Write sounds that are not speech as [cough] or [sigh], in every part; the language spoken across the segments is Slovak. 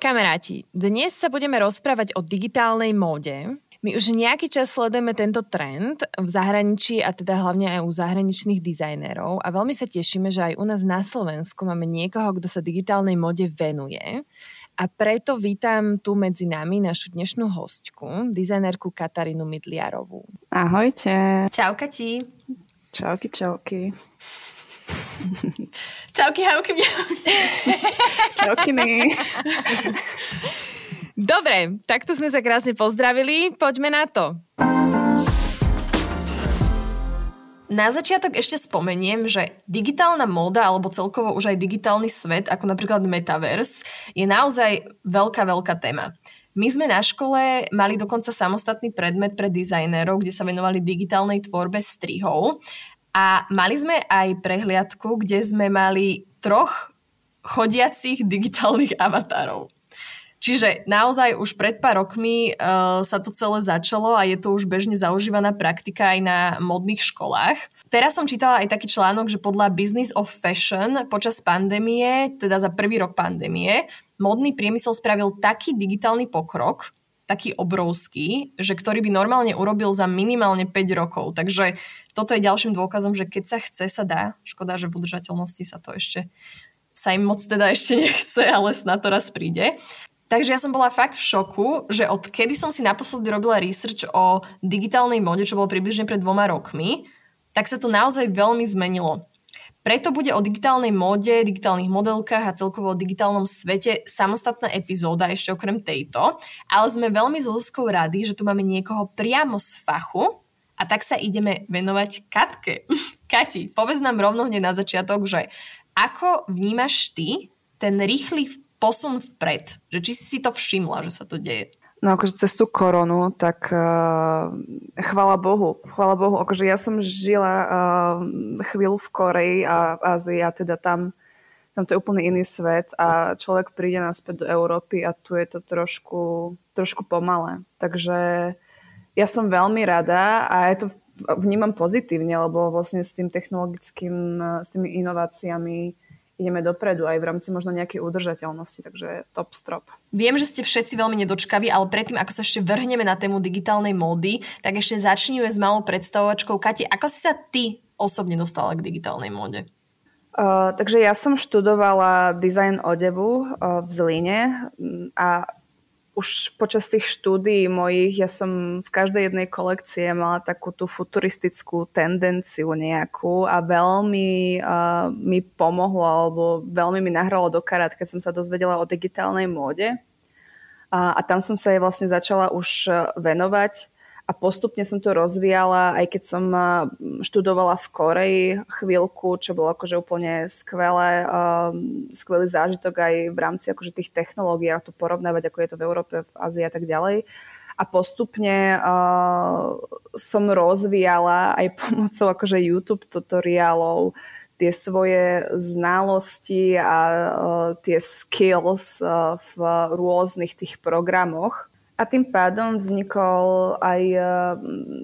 Kamaráti, dnes sa budeme rozprávať o digitálnej móde. My už nejaký čas sledujeme tento trend v zahraničí a teda hlavne aj u zahraničných dizajnerov a veľmi sa tešíme, že aj u nás na Slovensku máme niekoho, kto sa digitálnej móde venuje. A preto vítam tu medzi nami našu dnešnú hostku, dizajnerku Katarínu Midliarovú. Ahojte. Čau, Kati. Čauky, čauky. [laughs] Čauky, hauky, Čauky, my. Dobre, takto sme sa krásne pozdravili. Poďme na to. Na začiatok ešte spomeniem, že digitálna móda alebo celkovo už aj digitálny svet, ako napríklad Metaverse, je naozaj veľká, veľká téma. My sme na škole mali dokonca samostatný predmet pre dizajnerov, kde sa venovali digitálnej tvorbe strihov a mali sme aj prehliadku, kde sme mali troch chodiacich digitálnych avatárov. Čiže naozaj už pred pár rokmi uh, sa to celé začalo a je to už bežne zaužívaná praktika aj na modných školách. Teraz som čítala aj taký článok, že podľa Business of Fashion počas pandémie, teda za prvý rok pandémie, modný priemysel spravil taký digitálny pokrok, taký obrovský, že ktorý by normálne urobil za minimálne 5 rokov. Takže toto je ďalším dôkazom, že keď sa chce, sa dá. Škoda, že v udržateľnosti sa to ešte sa im moc teda ešte [laughs] nechce, ale snad to raz príde. Takže ja som bola fakt v šoku, že od kedy som si naposledy robila research o digitálnej mode, čo bolo približne pred dvoma rokmi, tak sa to naozaj veľmi zmenilo. Preto bude o digitálnej móde, digitálnych modelkách a celkovo o digitálnom svete samostatná epizóda ešte okrem tejto, ale sme veľmi so Zuzkou rady, že tu máme niekoho priamo z fachu a tak sa ideme venovať Katke. [laughs] Kati, povedz nám rovno hneď na začiatok, že ako vnímaš ty ten rýchly posun vpred? Že či si to všimla, že sa to deje? No akože cez tú koronu, tak uh, chvala Bohu. Chvala Bohu, akože ja som žila uh, chvíľu v Koreji a Ázii a teda tam, tam to je úplne iný svet a človek príde naspäť do Európy a tu je to trošku, trošku pomalé. Takže ja som veľmi rada a je to vnímam pozitívne, lebo vlastne s tým technologickým, s tými inováciami ideme dopredu aj v rámci možno nejakej udržateľnosti, takže top strop. Viem, že ste všetci veľmi nedočkaví, ale predtým, ako sa ešte vrhneme na tému digitálnej módy, tak ešte začníme s malou predstavovačkou. Kati, ako si sa ty osobne dostala k digitálnej móde? Uh, takže ja som študovala dizajn odevu uh, v Zlíne a už počas tých štúdií mojich ja som v každej jednej kolekcie mala takú tú futuristickú tendenciu nejakú a veľmi uh, mi pomohlo alebo veľmi mi nahralo do karát, keď som sa dozvedela o digitálnej móde. A, a tam som sa jej vlastne začala už venovať a postupne som to rozvíjala, aj keď som študovala v Koreji chvíľku, čo bolo akože úplne skvelé, skvelý zážitok aj v rámci akože tých technológií a to porovnávať, ako je to v Európe, v Ázii a tak ďalej. A postupne som rozvíjala aj [laughs] pomocou akože YouTube tutoriálov tie svoje znalosti a tie skills v rôznych tých programoch a tým pádom vznikol aj e,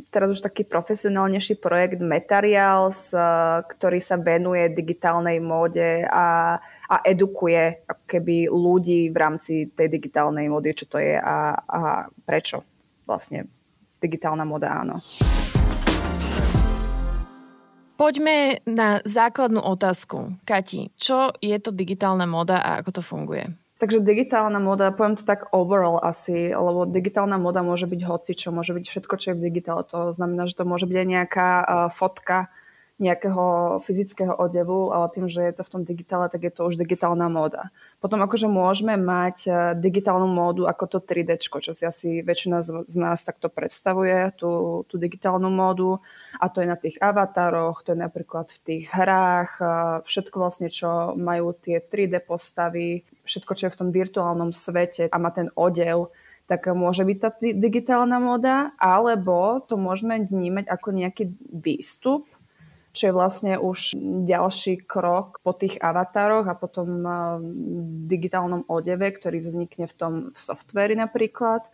teraz už taký profesionálnejší projekt Metarials, e, ktorý sa venuje digitálnej móde a, a edukuje keby ľudí v rámci tej digitálnej módy, čo to je a, a prečo vlastne digitálna móda áno. Poďme na základnú otázku. Kati, čo je to digitálna móda a ako to funguje? Takže digitálna moda, poviem to tak overall asi, lebo digitálna moda môže byť hoci čo, môže byť všetko, čo je v digitále. To znamená, že to môže byť aj nejaká uh, fotka nejakého fyzického odevu, ale tým, že je to v tom digitále, tak je to už digitálna móda. Potom akože môžeme mať uh, digitálnu módu ako to 3D, čo si asi väčšina z, nás takto predstavuje, tú, tú digitálnu módu a to je na tých avatároch, to je napríklad v tých hrách, uh, všetko vlastne, čo majú tie 3D postavy, všetko, čo je v tom virtuálnom svete a má ten odev, tak môže byť tá digitálna móda, alebo to môžeme vnímať ako nejaký výstup, čo je vlastne už ďalší krok po tých avatároch a potom digitálnom odeve, ktorý vznikne v tom v softveri napríklad.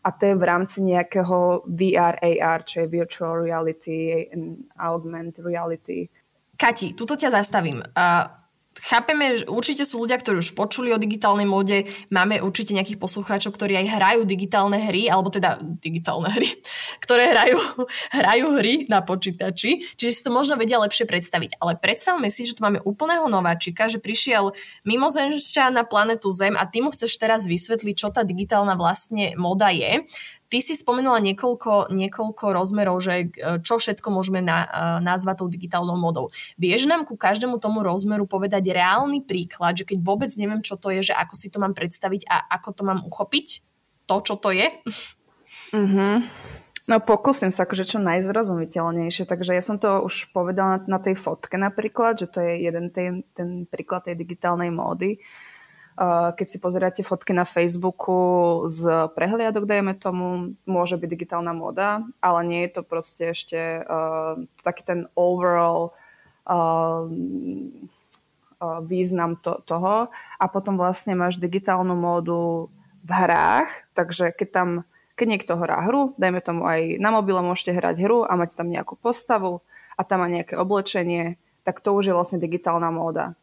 A to je v rámci nejakého VR, AR, čo je Virtual Reality and Augmented Reality. Kati, tuto ťa zastavím. Uh, chápeme, určite sú ľudia, ktorí už počuli o digitálnej móde, máme určite nejakých poslucháčov, ktorí aj hrajú digitálne hry, alebo teda digitálne hry, [laughs] ktoré hrajú, [laughs] hrajú hry na počítači, čiže si to možno vedia lepšie predstaviť. Ale predstavme si, že tu máme úplného nováčika, že prišiel mimozemšťan na planetu Zem a ty mu chceš teraz vysvetliť, čo tá digitálna vlastne moda je. Ty si spomenula niekoľko, niekoľko rozmerov, že e, čo všetko môžeme na, e, nazvať tou digitálnou modou. Vieš nám ku každému tomu rozmeru povedať reálny príklad, že keď vôbec neviem, čo to je, že ako si to mám predstaviť a ako to mám uchopiť? To, čo to je? Mm-hmm. No pokúsim sa akože čo najzrozumiteľnejšie. Takže ja som to už povedala na, tej fotke napríklad, že to je jeden ten, ten príklad tej digitálnej módy keď si pozeráte fotky na Facebooku z prehliadok, dajme tomu, môže byť digitálna moda, ale nie je to proste ešte uh, taký ten overall uh, uh, význam to, toho. A potom vlastne máš digitálnu módu v hrách, takže keď tam keď niekto hrá hru, dajme tomu aj na mobile môžete hrať hru a mať tam nejakú postavu a tam má nejaké oblečenie, tak to už je vlastne digitálna móda.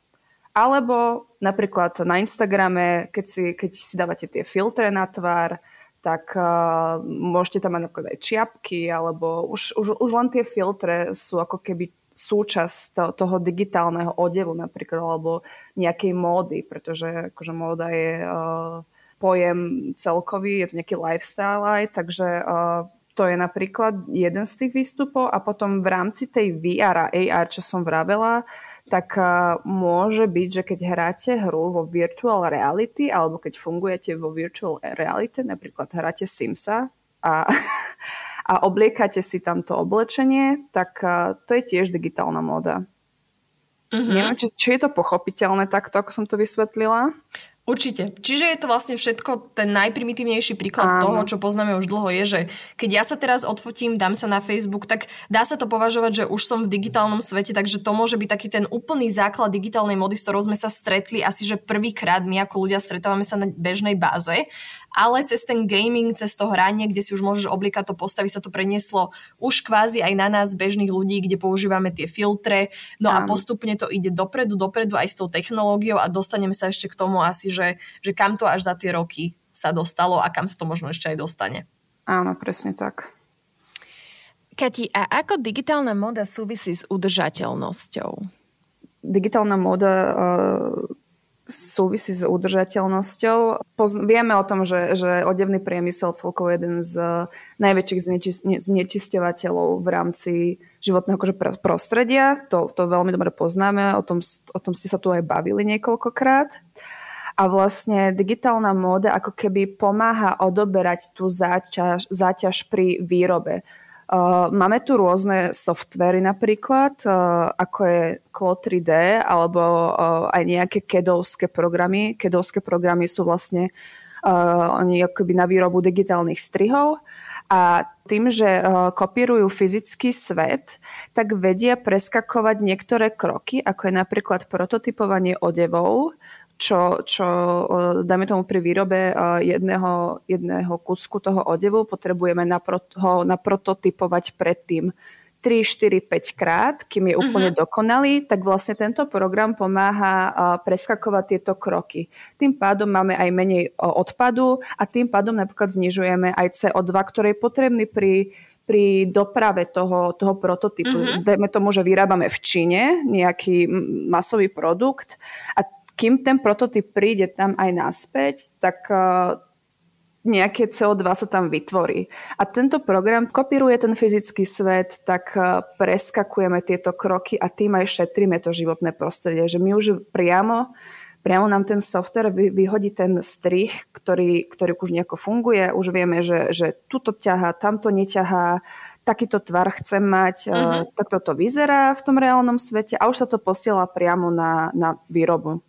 Alebo napríklad na Instagrame, keď si, keď si dávate tie filtre na tvár, tak uh, môžete tam mať napríklad aj čiapky, alebo už, už, už len tie filtre sú ako keby súčasť to, toho digitálneho odevu napríklad, alebo nejakej módy, pretože akože móda je uh, pojem celkový, je to nejaký lifestyle aj, takže uh, to je napríklad jeden z tých výstupov. A potom v rámci tej VR a AR, čo som vravela, tak môže byť, že keď hráte hru vo virtual reality alebo keď fungujete vo virtual reality, napríklad hráte Simsa a, [laughs] a obliekate si tamto oblečenie, tak to je tiež digitálna móda. Uh-huh. Neviem, či, či je to pochopiteľné takto, ako som to vysvetlila. Určite. Čiže je to vlastne všetko, ten najprimitívnejší príklad Áno. toho, čo poznáme už dlho, je, že keď ja sa teraz odfotím, dám sa na Facebook, tak dá sa to považovať, že už som v digitálnom svete, takže to môže byť taký ten úplný základ digitálnej mody, s ktorou sme sa stretli asi, že prvýkrát my ako ľudia stretávame sa na bežnej báze ale cez ten gaming, cez to hranie, kde si už môžeš oblikať to postavy, sa to prenieslo už kvázi aj na nás, bežných ľudí, kde používame tie filtre, no a postupne to ide dopredu, dopredu aj s tou technológiou a dostaneme sa ešte k tomu asi, že, že kam to až za tie roky sa dostalo a kam sa to možno ešte aj dostane. Áno, presne tak. Kati, a ako digitálna móda súvisí s udržateľnosťou? Digitálna móda uh súvisí s udržateľnosťou. Poz- vieme o tom, že, že odevný priemysel celkovo jeden z najväčších zneči- znečisťovateľov v rámci životného akože prostredia. To, to veľmi dobre poznáme, o tom, o tom ste sa tu aj bavili niekoľkokrát. A vlastne digitálna móda ako keby pomáha odoberať tú záťaž, záťaž pri výrobe. Uh, máme tu rôzne softvery napríklad, uh, ako je Cloud 3D alebo uh, aj nejaké kedovské programy. Kedovské programy sú vlastne uh, oni akoby na výrobu digitálnych strihov a tým, že uh, kopírujú fyzický svet, tak vedia preskakovať niektoré kroky, ako je napríklad prototypovanie odevov, čo, čo e, dajme tomu pri výrobe e, jedného, jedného kusku toho odevu potrebujeme napro, ho naprototypovať predtým 3, 4, 5 krát, kým je úplne uh-huh. dokonalý, tak vlastne tento program pomáha e, preskakovať tieto kroky. Tým pádom máme aj menej odpadu a tým pádom napríklad znižujeme aj CO2, ktorý je potrebný pri pri doprave toho, toho prototypu. Uh-huh. Dajme tomu, že vyrábame v Číne nejaký masový produkt a kým ten prototyp príde tam aj naspäť, tak uh, nejaké CO2 sa tam vytvorí. A tento program kopíruje ten fyzický svet, tak uh, preskakujeme tieto kroky a tým aj šetríme to životné prostredie. Že my už priamo priamo nám ten software vyhodí ten strih, ktorý, ktorý už nejako funguje. Už vieme, že, že tuto ťahá, tamto neťahá, takýto tvar chcem mať, uh-huh. takto to vyzerá v tom reálnom svete a už sa to posiela priamo na, na výrobu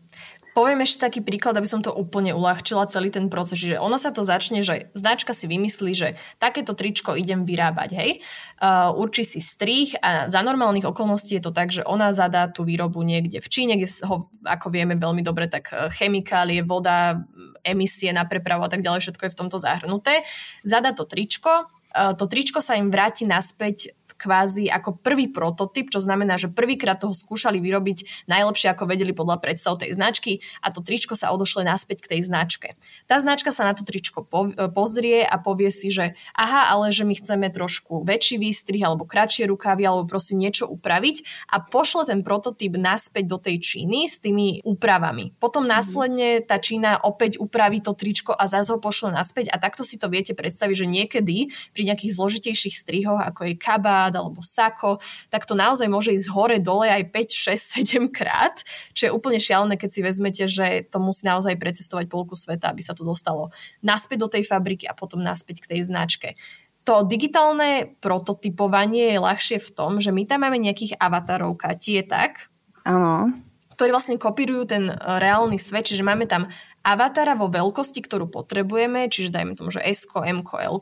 Poviem ešte taký príklad, aby som to úplne uľahčila celý ten proces, že ono sa to začne, že značka si vymyslí, že takéto tričko idem vyrábať, hej, uh, určí si strých a za normálnych okolností je to tak, že ona zadá tú výrobu niekde v Číne, kde ho, ako vieme veľmi dobre, tak e, chemikálie, voda, emisie na prepravu a tak ďalej, všetko je v tomto zahrnuté. Zadá to tričko, to tričko sa im vráti naspäť kvázi ako prvý prototyp, čo znamená, že prvýkrát toho skúšali vyrobiť najlepšie, ako vedeli podľa predstav tej značky a to tričko sa odošle naspäť k tej značke. Tá značka sa na to tričko pozrie a povie si, že aha, ale že my chceme trošku väčší výstrih alebo kratšie rukávy alebo proste niečo upraviť a pošle ten prototyp naspäť do tej Číny s tými úpravami. Potom mhm. následne tá Čína opäť upraví to tričko a zase ho pošle naspäť a takto si to viete predstaviť, že niekedy pri nejakých zložitejších strihoch, ako je kabát, kabát alebo sako, tak to naozaj môže ísť hore-dole aj 5, 6, 7 krát, čo je úplne šialené, keď si vezmete, že to musí naozaj precestovať polku sveta, aby sa to dostalo naspäť do tej fabriky a potom naspäť k tej značke to digitálne prototypovanie je ľahšie v tom, že my tam máme nejakých avatarov, Kati, je tak? Áno. Ktorí vlastne kopírujú ten reálny svet, čiže máme tam avatara vo veľkosti, ktorú potrebujeme, čiže dajme tomu, že S, M, L.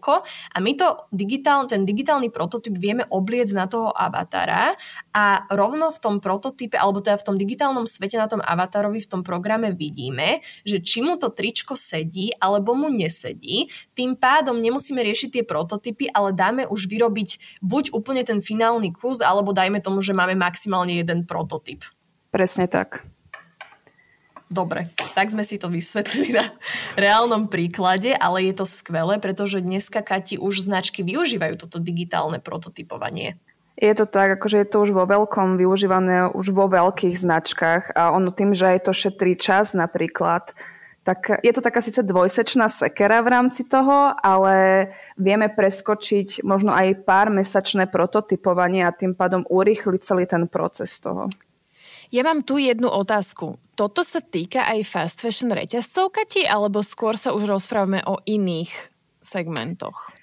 A my to digitál, ten digitálny prototyp vieme obliec na toho avatara a rovno v tom prototype, alebo teda v tom digitálnom svete na tom avatarovi v tom programe vidíme, že či mu to tričko sedí alebo mu nesedí. Tým pádom nemusíme riešiť tie prototypy, ale dáme už vyrobiť buď úplne ten finálny kus, alebo dajme tomu, že máme maximálne jeden prototyp. Presne tak. Dobre, tak sme si to vysvetlili na reálnom príklade, ale je to skvelé, pretože dneska Kati už značky využívajú toto digitálne prototypovanie. Je to tak, akože je to už vo veľkom využívané už vo veľkých značkách a ono tým, že aj to šetrí čas napríklad, tak je to taká síce dvojsečná sekera v rámci toho, ale vieme preskočiť možno aj pár mesačné prototypovanie a tým pádom urýchliť celý ten proces toho. Ja mám tu jednu otázku. Toto sa týka aj fast fashion reťazcov, Kati, alebo skôr sa už rozprávame o iných segmentoch?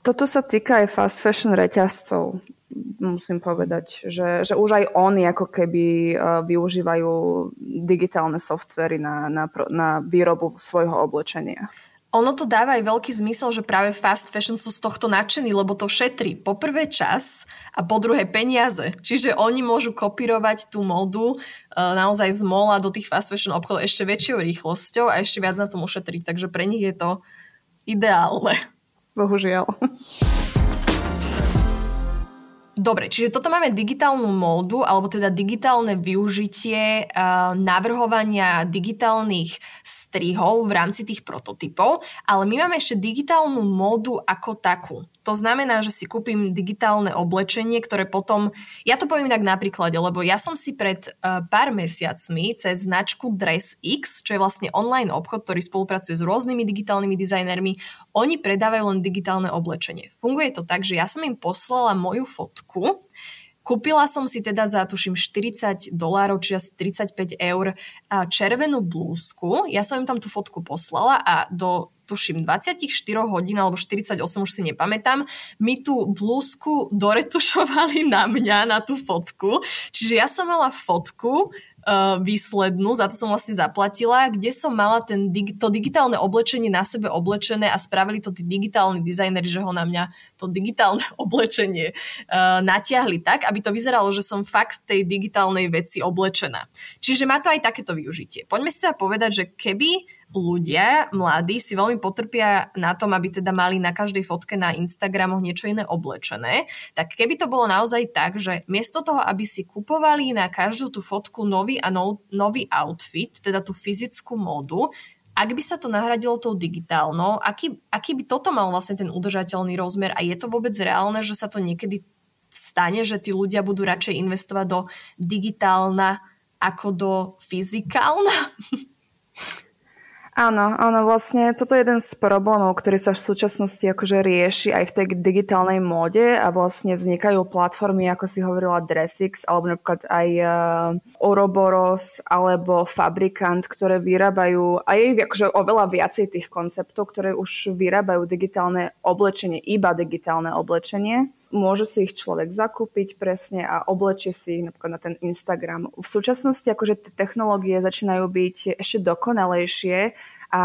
Toto sa týka aj fast fashion reťazcov, musím povedať, že, že už aj oni ako keby uh, využívajú digitálne softvery na, na, na výrobu svojho oblečenia. Ono to dáva aj veľký zmysel, že práve fast fashion sú z tohto nadšení, lebo to šetrí po prvé čas a po druhé peniaze. Čiže oni môžu kopírovať tú modu e, naozaj z mola do tých fast fashion obchodov ešte väčšou rýchlosťou a ešte viac na tom ušetriť. Takže pre nich je to ideálne. Bohužiaľ. Dobre, čiže toto máme digitálnu módu, alebo teda digitálne využitie uh, navrhovania digitálnych strihov v rámci tých prototypov, ale my máme ešte digitálnu módu ako takú. To znamená, že si kúpim digitálne oblečenie, ktoré potom... Ja to poviem inak na príklade, lebo ja som si pred uh, pár mesiacmi cez značku DressX, čo je vlastne online obchod, ktorý spolupracuje s rôznymi digitálnymi dizajnermi, oni predávajú len digitálne oblečenie. Funguje to tak, že ja som im poslala moju fotku, Kúpila som si teda za, tuším, 40 dolárov, či asi 35 eur červenú blúzku. Ja som im tam tú fotku poslala a do tuším 24 hodín alebo 48, už si nepamätám, mi tú blúzku doretušovali [laughs] na mňa, na tú fotku. Čiže ja som mala fotku, uh, výslednú, za to som vlastne zaplatila, kde som mala ten, to digitálne oblečenie na sebe oblečené a spravili to tí digitálni dizajneri, že ho na mňa to digitálne [laughs] oblečenie uh, natiahli tak, aby to vyzeralo, že som fakt v tej digitálnej veci oblečená. Čiže má to aj takéto využitie. Poďme si teda povedať, že keby ľudia, mladí, si veľmi potrpia na tom, aby teda mali na každej fotke na Instagramoch niečo iné oblečené, tak keby to bolo naozaj tak, že miesto toho, aby si kupovali na každú tú fotku nový a no, nový outfit, teda tú fyzickú módu, ak by sa to nahradilo tou digitálnou, aký, aký by toto mal vlastne ten udržateľný rozmer a je to vôbec reálne, že sa to niekedy stane, že tí ľudia budú radšej investovať do digitálna ako do fyzikálna? [laughs] Áno, áno, vlastne toto je jeden z problémov, ktorý sa v súčasnosti akože rieši aj v tej digitálnej móde a vlastne vznikajú platformy, ako si hovorila Dressix, alebo napríklad aj uh, Ouroboros alebo Fabrikant, ktoré vyrábajú aj akože oveľa viacej tých konceptov, ktoré už vyrábajú digitálne oblečenie, iba digitálne oblečenie môže si ich človek zakúpiť presne a oblečie si ich napríklad na ten Instagram. V súčasnosti akože tie technológie začínajú byť ešte dokonalejšie a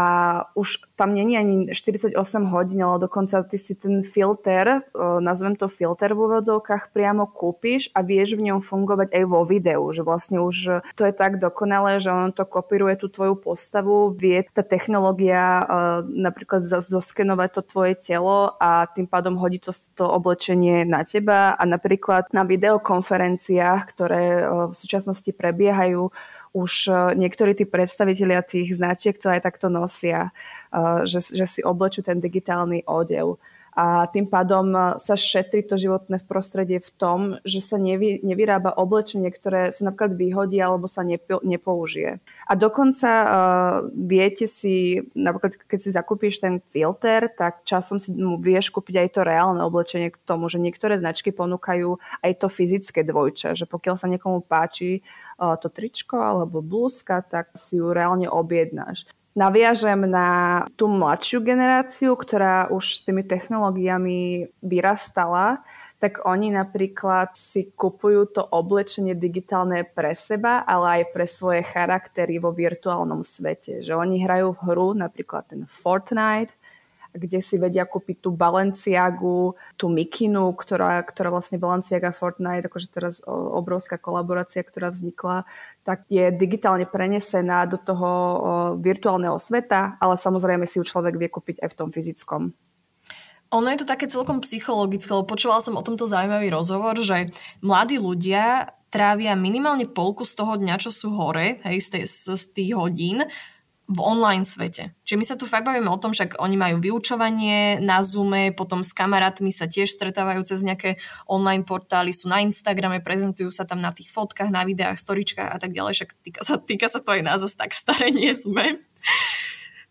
už tam není ani 48 hodín, ale dokonca ty si ten filter, nazvem to filter v úvodzovkách, priamo kúpiš a vieš v ňom fungovať aj vo videu, že vlastne už to je tak dokonalé, že on to kopíruje tú tvoju postavu, vie tá technológia napríklad zoskenovať to tvoje telo a tým pádom hodí to, to oblečenie na teba. A napríklad na videokonferenciách, ktoré v súčasnosti prebiehajú, už e, niektorí tí predstavitelia tých značiek to aj takto nosia, e, že, že si oblečú ten digitálny odev. A tým pádom e, sa šetrí to životné prostredie v tom, že sa nevy, nevyrába oblečenie, ktoré sa napríklad vyhodí alebo sa nepo, nepoužije. A dokonca uh, viete si, napríklad keď si zakúpiš ten filter, tak časom si vieš kúpiť aj to reálne oblečenie k tomu, že niektoré značky ponúkajú aj to fyzické dvojče, že pokiaľ sa niekomu páči to tričko alebo blúzka, tak si ju reálne objednáš. Naviažem na tú mladšiu generáciu, ktorá už s tými technológiami vyrastala, tak oni napríklad si kupujú to oblečenie digitálne pre seba, ale aj pre svoje charaktery vo virtuálnom svete. Že oni hrajú v hru napríklad ten Fortnite, kde si vedia kúpiť tú Balenciagu, tú Mikinu, ktorá, ktorá vlastne Balenciaga Fortnite, akože teraz obrovská kolaborácia, ktorá vznikla, tak je digitálne prenesená do toho virtuálneho sveta, ale samozrejme si ju človek vie kúpiť aj v tom fyzickom. Ono je to také celkom psychologické, lebo počúvala som o tomto zaujímavý rozhovor, že mladí ľudia trávia minimálne polku z toho dňa, čo sú hore, hej, z, tej, z tých hodín, v online svete. Čiže my sa tu fakt bavíme o tom, však oni majú vyučovanie na Zoome, potom s kamarátmi sa tiež stretávajú cez nejaké online portály, sú na Instagrame, prezentujú sa tam na tých fotkách, na videách, storičkách a tak ďalej, však týka sa, týka sa to aj nás, tak staré nie sme.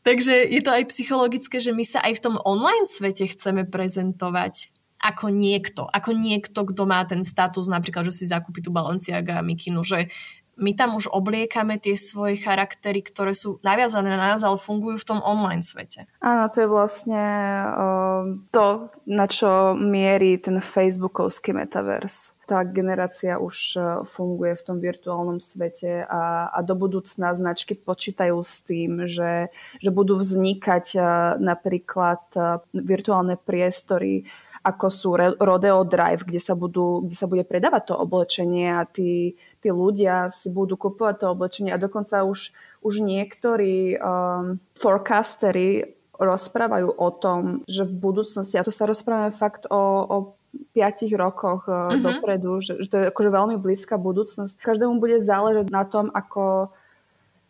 Takže je to aj psychologické, že my sa aj v tom online svete chceme prezentovať ako niekto, ako niekto, kto má ten status, napríklad, že si zakúpi tú Balenciaga a Mikinu, že my tam už obliekame tie svoje charaktery, ktoré sú naviazané na nás, ale fungujú v tom online svete. Áno, to je vlastne uh, to, na čo mierí ten facebookovský metavers. Tá generácia už uh, funguje v tom virtuálnom svete a, a do budúcna značky počítajú s tým, že, že budú vznikať uh, napríklad uh, virtuálne priestory, ako sú Rodeo Drive, kde sa, budú, kde sa bude predávať to oblečenie a tí, tí ľudia si budú kupovať to oblečenie a dokonca už, už niektorí um, forecastery rozprávajú o tom, že v budúcnosti, a to sa rozprávame fakt o, o piatich rokoch uh-huh. dopredu, že, že to je akože veľmi blízka budúcnosť. Každému bude záležať na tom, ako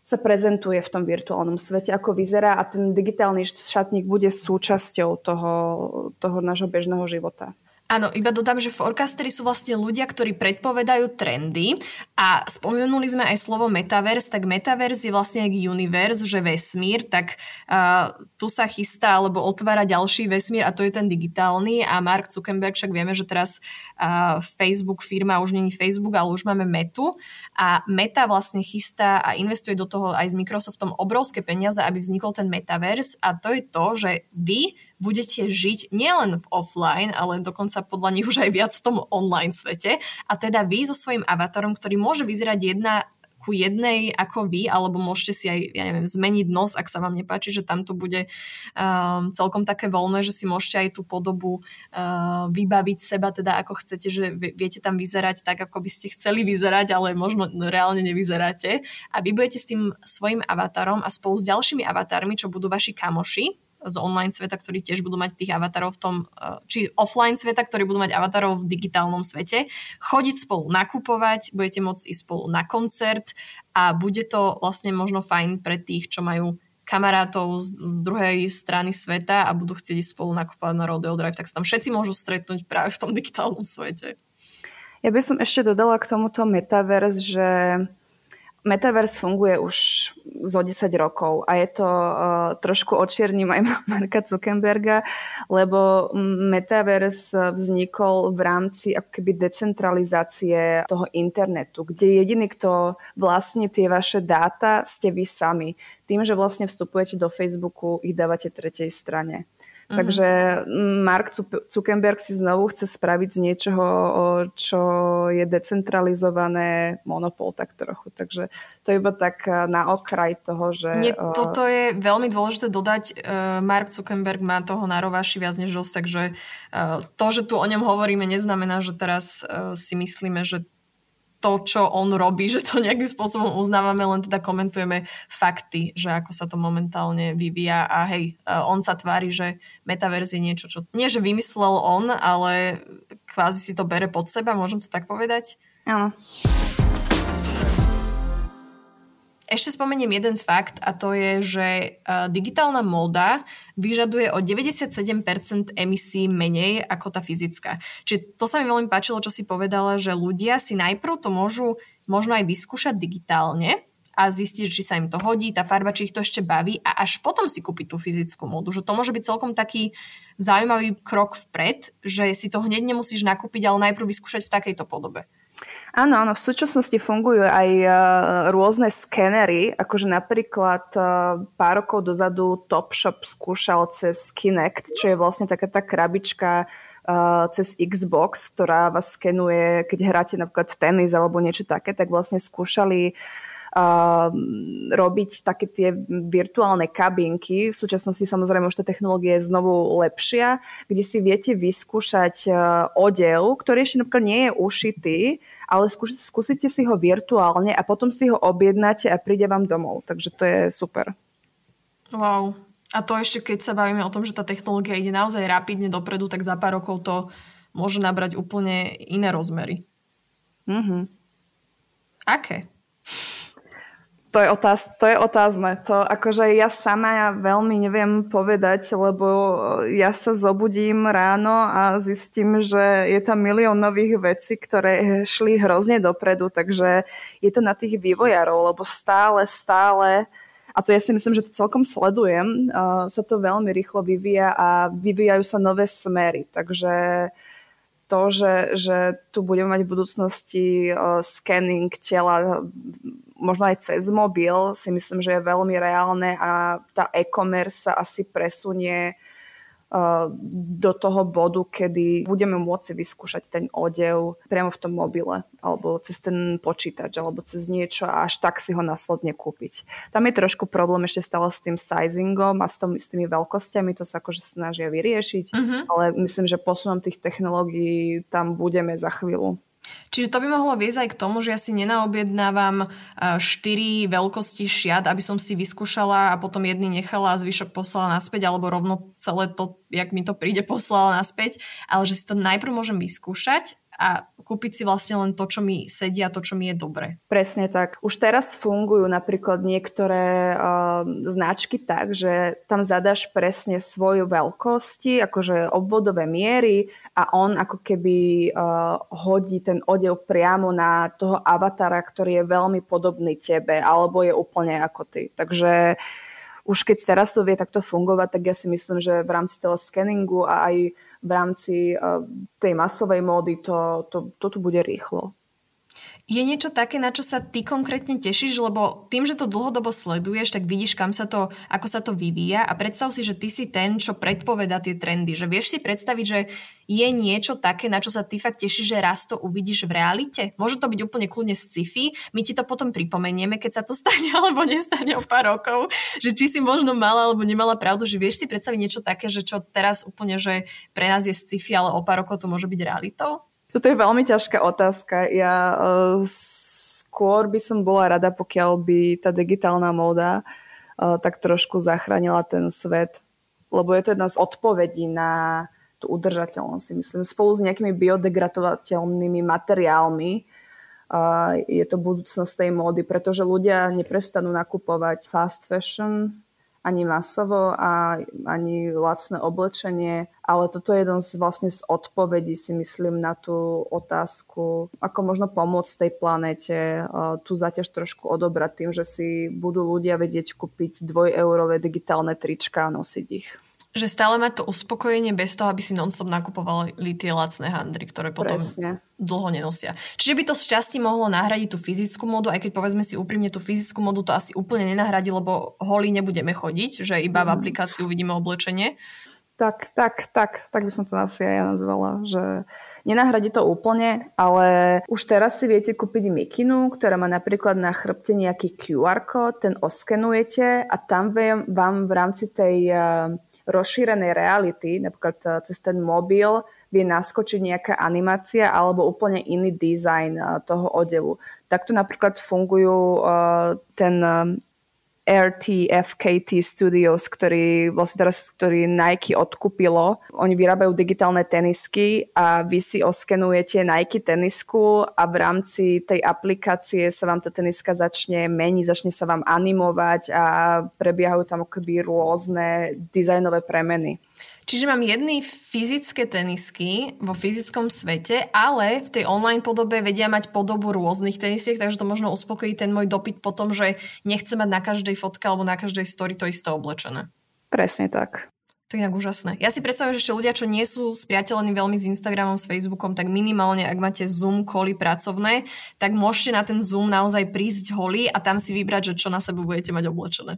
sa prezentuje v tom virtuálnom svete, ako vyzerá a ten digitálny šatník bude súčasťou toho, toho nášho bežného života. Áno, iba dodám, že forecastery sú vlastne ľudia, ktorí predpovedajú trendy a spomenuli sme aj slovo metaverse, tak metaverse je vlastne jak universe, že vesmír, tak uh, tu sa chystá alebo otvára ďalší vesmír a to je ten digitálny a Mark Zuckerberg však vieme, že teraz uh, Facebook firma už není Facebook, ale už máme Metu a Meta vlastne chystá a investuje do toho aj s Microsoftom obrovské peniaze, aby vznikol ten metaverse a to je to, že vy budete žiť nielen v offline, ale dokonca podľa nich už aj viac v tom online svete. A teda vy so svojím avatarom, ktorý môže vyzerať jedna ku jednej ako vy, alebo môžete si aj, ja neviem, zmeniť nos, ak sa vám nepáči, že tam to bude um, celkom také voľné, že si môžete aj tú podobu uh, vybaviť seba, teda ako chcete, že viete tam vyzerať tak, ako by ste chceli vyzerať, ale možno reálne nevyzeráte. A vy budete s tým svojim avatarom a spolu s ďalšími avatármi, čo budú vaši kamoši, z online sveta, ktorí tiež budú mať tých avatarov v tom, eh, či offline sveta, ktorí budú mať avatarov v digitálnom svete, chodiť spolu nakupovať, budete môcť ísť spolu na koncert a bude to vlastne možno fajn pre tých, čo majú kamarátov z, z druhej strany sveta a budú chcieť ísť spolu nakupovať na Rodeo Drive, tak sa tam všetci môžu stretnúť práve v tom digitálnom svete. Ja by som ešte dodala k tomuto metaverse, že Metaverse funguje už zo 10 rokov a je to uh, trošku očierním aj [laughs] Marka Zuckerberga, lebo Metaverse vznikol v rámci ako keby decentralizácie toho internetu, kde jediný, kto vlastní tie vaše dáta, ste vy sami. Tým, že vlastne vstupujete do Facebooku, ich dávate tretej strane. Mm-hmm. Takže Mark Zuckerberg si znovu chce spraviť z niečoho, čo je decentralizované monopol tak trochu. Takže to je iba tak e, na okraj toho, že... Nie, toto je veľmi dôležité dodať. E, Mark Zuckerberg má toho na rováši viac než dosť, takže to, že tu o ňom hovoríme, neznamená, že teraz si myslíme, že to, čo on robí, že to nejakým spôsobom uznávame, len teda komentujeme fakty, že ako sa to momentálne vyvíja a hej, on sa tvári, že metaverz je niečo, čo nie, že vymyslel on, ale kvázi si to bere pod seba, môžem to tak povedať? Áno. Ešte spomeniem jeden fakt a to je, že digitálna móda vyžaduje o 97% emisí menej ako tá fyzická. Čiže to sa mi veľmi páčilo, čo si povedala, že ľudia si najprv to môžu možno aj vyskúšať digitálne, a zistiť, či sa im to hodí, tá farba, či ich to ešte baví a až potom si kúpiť tú fyzickú módu. Že to môže byť celkom taký zaujímavý krok vpred, že si to hneď nemusíš nakúpiť, ale najprv vyskúšať v takejto podobe. Áno, áno, v súčasnosti fungujú aj uh, rôzne skenery, akože napríklad uh, pár rokov dozadu Topshop skúšal cez Kinect, čo je vlastne taká tá krabička uh, cez Xbox, ktorá vás skenuje, keď hráte napríklad tenis alebo niečo také, tak vlastne skúšali uh, robiť také tie virtuálne kabinky. V súčasnosti samozrejme už tá technológia je znovu lepšia, kde si viete vyskúšať uh, odev, ktorý ešte napríklad nie je ušitý, ale skúš, skúsite si ho virtuálne a potom si ho objednáte a príde vám domov. Takže to je super. Wow. A to ešte, keď sa bavíme o tom, že tá technológia ide naozaj rapidne dopredu, tak za pár rokov to môže nabrať úplne iné rozmery. Mm-hmm. Aké? To je, otáz, to je otázne. To akože ja sama ja veľmi neviem povedať, lebo ja sa zobudím ráno a zistím, že je tam milión nových vecí, ktoré šli hrozne dopredu, takže je to na tých vývojárov, lebo stále, stále a to ja si myslím, že to celkom sledujem, uh, sa to veľmi rýchlo vyvíja a vyvíjajú sa nové smery. Takže to, že, že tu budeme mať v budúcnosti uh, scanning tela možno aj cez mobil si myslím, že je veľmi reálne a tá e-commerce sa asi presunie uh, do toho bodu, kedy budeme môcť vyskúšať ten odev priamo v tom mobile alebo cez ten počítač alebo cez niečo a až tak si ho následne kúpiť. Tam je trošku problém ešte stále s tým sizingom a s, tom, s tými veľkosťami, to sa akože snažia vyriešiť, uh-huh. ale myslím, že posunom tých technológií tam budeme za chvíľu. Čiže to by mohlo viesť aj k tomu, že ja si nenaobjednávam 4 e, veľkosti šiat, aby som si vyskúšala a potom jedný nechala a zvyšok poslala naspäť, alebo rovno celé to, jak mi to príde, poslala naspäť, ale že si to najprv môžem vyskúšať a kúpiť si vlastne len to, čo mi sedí a to, čo mi je dobre. Presne tak. Už teraz fungujú napríklad niektoré uh, značky tak, že tam zadaš presne svoju veľkosti, akože obvodové miery a on ako keby uh, hodí ten odev priamo na toho avatara, ktorý je veľmi podobný tebe alebo je úplne ako ty. Takže už keď teraz to vie takto fungovať, tak ja si myslím, že v rámci toho scanningu a aj v rámci eh, tej masovej módy to, to, to tu bude rýchlo. Je niečo také, na čo sa ty konkrétne tešíš, lebo tým, že to dlhodobo sleduješ, tak vidíš, kam sa to, ako sa to vyvíja a predstav si, že ty si ten, čo predpoveda tie trendy. Že vieš si predstaviť, že je niečo také, na čo sa ty fakt tešíš, že raz to uvidíš v realite? Môže to byť úplne kľudne sci-fi, my ti to potom pripomenieme, keď sa to [laughs] stane alebo nestane o pár rokov, že či si možno mala alebo nemala pravdu, že vieš si predstaviť niečo také, že čo teraz úplne, že pre nás je sci-fi, ale o pár rokov to môže byť realitou? Toto je veľmi ťažká otázka. Ja uh, skôr by som bola rada, pokiaľ by tá digitálna móda uh, tak trošku zachránila ten svet, lebo je to jedna z odpovedí na tú udržateľnosť, myslím. Spolu s nejakými biodegradovateľnými materiálmi uh, je to budúcnosť tej módy, pretože ľudia neprestanú nakupovať fast fashion, ani masovo a ani lacné oblečenie, ale toto je jeden z, vlastne z odpovedí si myslím na tú otázku, ako možno pomôcť tej planete tú zaťaž trošku odobrať tým, že si budú ľudia vedieť kúpiť dvojeurové digitálne trička a nosiť ich že stále mať to uspokojenie bez toho, aby si nonstop nakupovali tie lacné handry, ktoré potom Presne. dlho nenosia. Čiže by to z časti mohlo nahradiť tú fyzickú modu, aj keď povedzme si úprimne tú fyzickú modu to asi úplne nenahradí, lebo holí nebudeme chodiť, že iba mm. v mhm. aplikácii uvidíme oblečenie. Tak, tak, tak, tak by som to asi aj ja nazvala, že Nenahradí to úplne, ale už teraz si viete kúpiť mikinu, ktorá má napríklad na chrbte nejaký QR kód, ten oskenujete a tam vám v rámci tej eh, rozšírenej reality, napríklad eh, cez ten mobil, vie naskočiť nejaká animácia alebo úplne iný dizajn eh, toho odevu. Takto napríklad fungujú ten RTFKT Studios, ktorý vlastne teraz, ktorý Nike odkúpilo. Oni vyrábajú digitálne tenisky a vy si oskenujete Nike tenisku a v rámci tej aplikácie sa vám tá teniska začne meniť, začne sa vám animovať a prebiehajú tam akoby rôzne dizajnové premeny. Čiže mám jedny fyzické tenisky vo fyzickom svete, ale v tej online podobe vedia mať podobu rôznych tenisiek, takže to možno uspokojí ten môj dopyt po tom, že nechce mať na každej fotke alebo na každej story to isté oblečené. Presne tak. To je inak úžasné. Ja si predstavujem, že ešte ľudia, čo nie sú spriateľení veľmi s Instagramom, s Facebookom, tak minimálne, ak máte Zoom koly pracovné, tak môžete na ten Zoom naozaj prísť holí a tam si vybrať, že čo na sebe budete mať oblečené.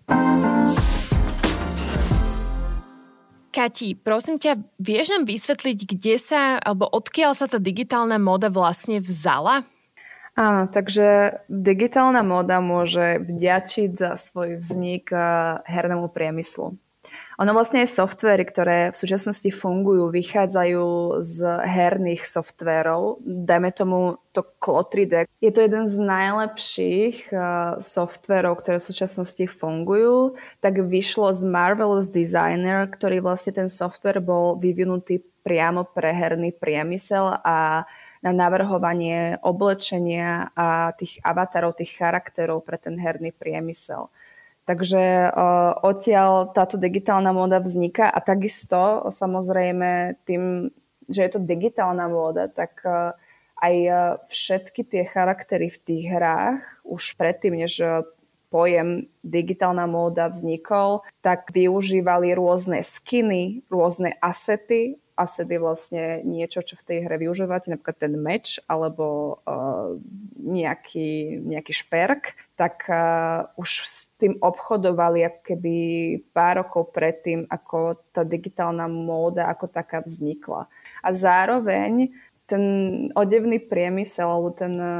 Kati, prosím ťa, vieš nám vysvetliť, kde sa, alebo odkiaľ sa tá digitálna móda vlastne vzala? Áno, takže digitálna móda môže vďačiť za svoj vznik hernému priemyslu. Ono vlastne je softvery, ktoré v súčasnosti fungujú, vychádzajú z herných softverov. Dajme tomu to Clo3D. Je to jeden z najlepších uh, softverov, ktoré v súčasnosti fungujú. Tak vyšlo z Marvelous Designer, ktorý vlastne ten software bol vyvinutý priamo pre herný priemysel a na navrhovanie oblečenia a tých avatarov, tých charakterov pre ten herný priemysel. Takže uh, odtiaľ táto digitálna móda vzniká a takisto samozrejme tým, že je to digitálna móda, tak uh, aj uh, všetky tie charaktery v tých hrách už predtým, než pojem digitálna móda vznikol, tak využívali rôzne skiny, rôzne asety. Asset je vlastne niečo, čo v tej hre využívate, napríklad ten meč alebo uh, nejaký, nejaký šperk, tak uh, už tým obchodovali ako keby pár rokov predtým, ako tá digitálna móda ako taká vznikla. A zároveň ten odevný priemysel alebo ten eh,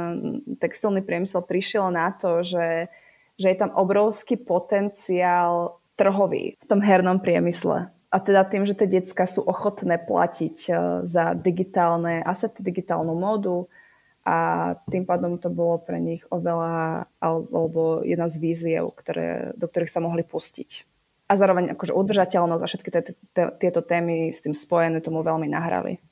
textilný priemysel prišiel na to, že, že je tam obrovský potenciál trhový v tom hernom priemysle. A teda tým, že tie decka sú ochotné platiť eh, za digitálne asety, digitálnu módu, a tým pádom to bolo pre nich oveľa, alebo jedna z víziev, ktoré, do ktorých sa mohli pustiť. A zároveň akože udržateľnosť a všetky tieto témy s tým spojené tomu veľmi nahrali.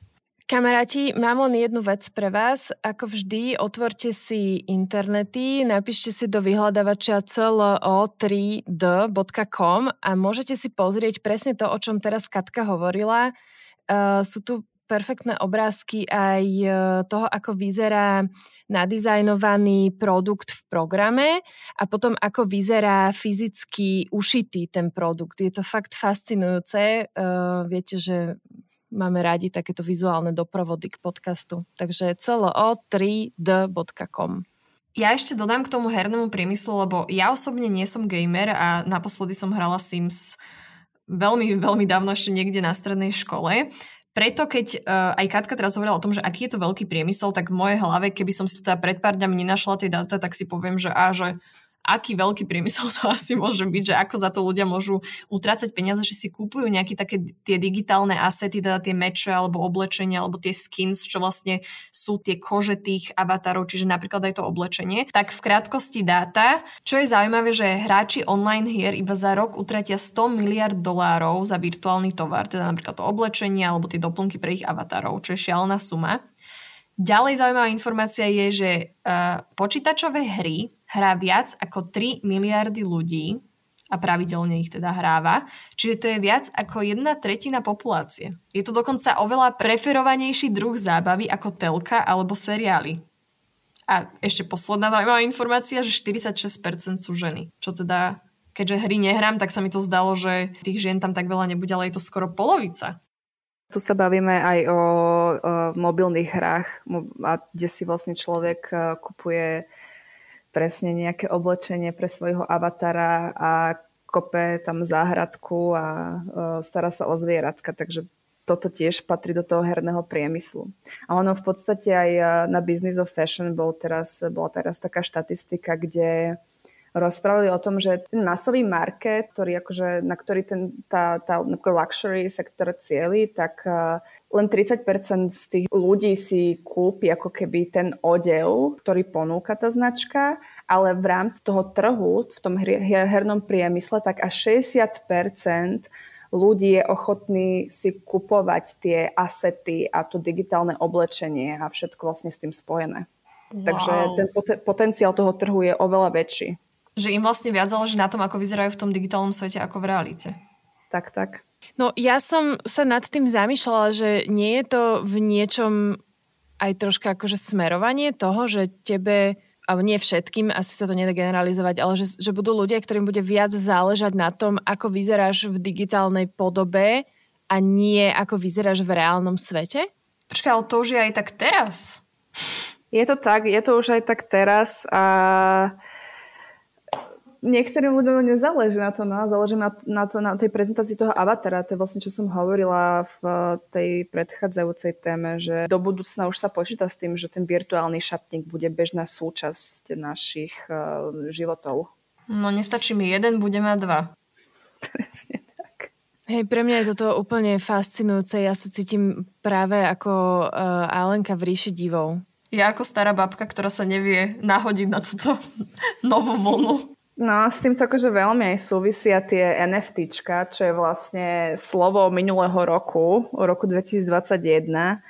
Kamaráti, mám len jednu vec pre vás. Ako vždy, otvorte si internety, napíšte si do vyhľadávača clo3d.com a môžete si pozrieť presne to, o čom teraz Katka hovorila. Uh, sú tu perfektné obrázky aj e, toho, ako vyzerá nadizajnovaný produkt v programe a potom ako vyzerá fyzicky ušitý ten produkt. Je to fakt fascinujúce. Uh, viete, že máme radi takéto vizuálne doprovody k podcastu. Takže celo3d.com ja ešte dodám k tomu hernému priemyslu, lebo ja osobne nie som gamer a naposledy som hrala Sims veľmi, veľmi dávno ešte niekde na strednej škole. Preto keď uh, aj Katka teraz hovorila o tom, že aký je to veľký priemysel, tak v mojej hlave, keby som si to teda pred pár dňami nenašla tie dáta, tak si poviem, že á, že aký veľký priemysel to [laughs] asi môže byť, že ako za to ľudia môžu utrácať peniaze, že si kúpujú nejaké také tie digitálne asety, teda tie meče alebo oblečenia alebo tie skins, čo vlastne sú tie kože tých avatarov, čiže napríklad aj to oblečenie. Tak v krátkosti dáta, čo je zaujímavé, že hráči online hier iba za rok utratia 100 miliard dolárov za virtuálny tovar, teda napríklad to oblečenie alebo tie doplnky pre ich avatarov, čo je šialená suma. Ďalej zaujímavá informácia je, že uh, počítačové hry hrá viac ako 3 miliardy ľudí a pravidelne ich teda hráva, čiže to je viac ako jedna tretina populácie. Je to dokonca oveľa preferovanejší druh zábavy ako telka alebo seriály. A ešte posledná zaujímavá informácia, že 46% sú ženy, čo teda keďže hry nehrám, tak sa mi to zdalo, že tých žien tam tak veľa nebude, ale je to skoro polovica. Tu sa bavíme aj o, o mobilných hrách, kde si vlastne človek e, kupuje presne nejaké oblečenie pre svojho avatara a kope tam záhradku a stará sa o zvieratka, takže toto tiež patrí do toho herného priemyslu. A ono v podstate aj na Business of Fashion bol teraz, bola teraz taká štatistika, kde rozprávali o tom, že ten masový market, ktorý akože, na ktorý ten, tá, tá luxury sektor cieli, tak len 30% z tých ľudí si kúpi ako keby ten odev, ktorý ponúka tá značka ale v rámci toho trhu, v tom hernom priemysle, tak až 60% ľudí je ochotný si kupovať tie asety a to digitálne oblečenie a všetko vlastne s tým spojené. Wow. Takže ten pot- potenciál toho trhu je oveľa väčší. Že im vlastne viac záleží na tom, ako vyzerajú v tom digitálnom svete ako v realite. Tak, tak. No ja som sa nad tým zamýšľala, že nie je to v niečom aj troška akože smerovanie toho, že tebe ale nie všetkým, asi sa to nedá generalizovať, ale že, že budú ľudia, ktorým bude viac záležať na tom, ako vyzeráš v digitálnej podobe a nie ako vyzeráš v reálnom svete? Počkaj, ale to už je aj tak teraz. Je to tak, je to už aj tak teraz a niektorým ľuďom nezáleží na to, no, záleží na, na, to, na tej prezentácii toho avatara. To je vlastne, čo som hovorila v tej predchádzajúcej téme, že do budúcna už sa počíta s tým, že ten virtuálny šatník bude bežná súčasť našich uh, životov. No nestačí mi jeden, bude mať dva. Presne tak. Hej, pre mňa je toto úplne fascinujúce. Ja sa cítim práve ako uh, Alenka v ríši divov. Ja ako stará babka, ktorá sa nevie nahodiť na túto novú vlnu. No, s týmto akože veľmi aj súvisia tie NFTčka, čo je vlastne slovo minulého roku, roku 2021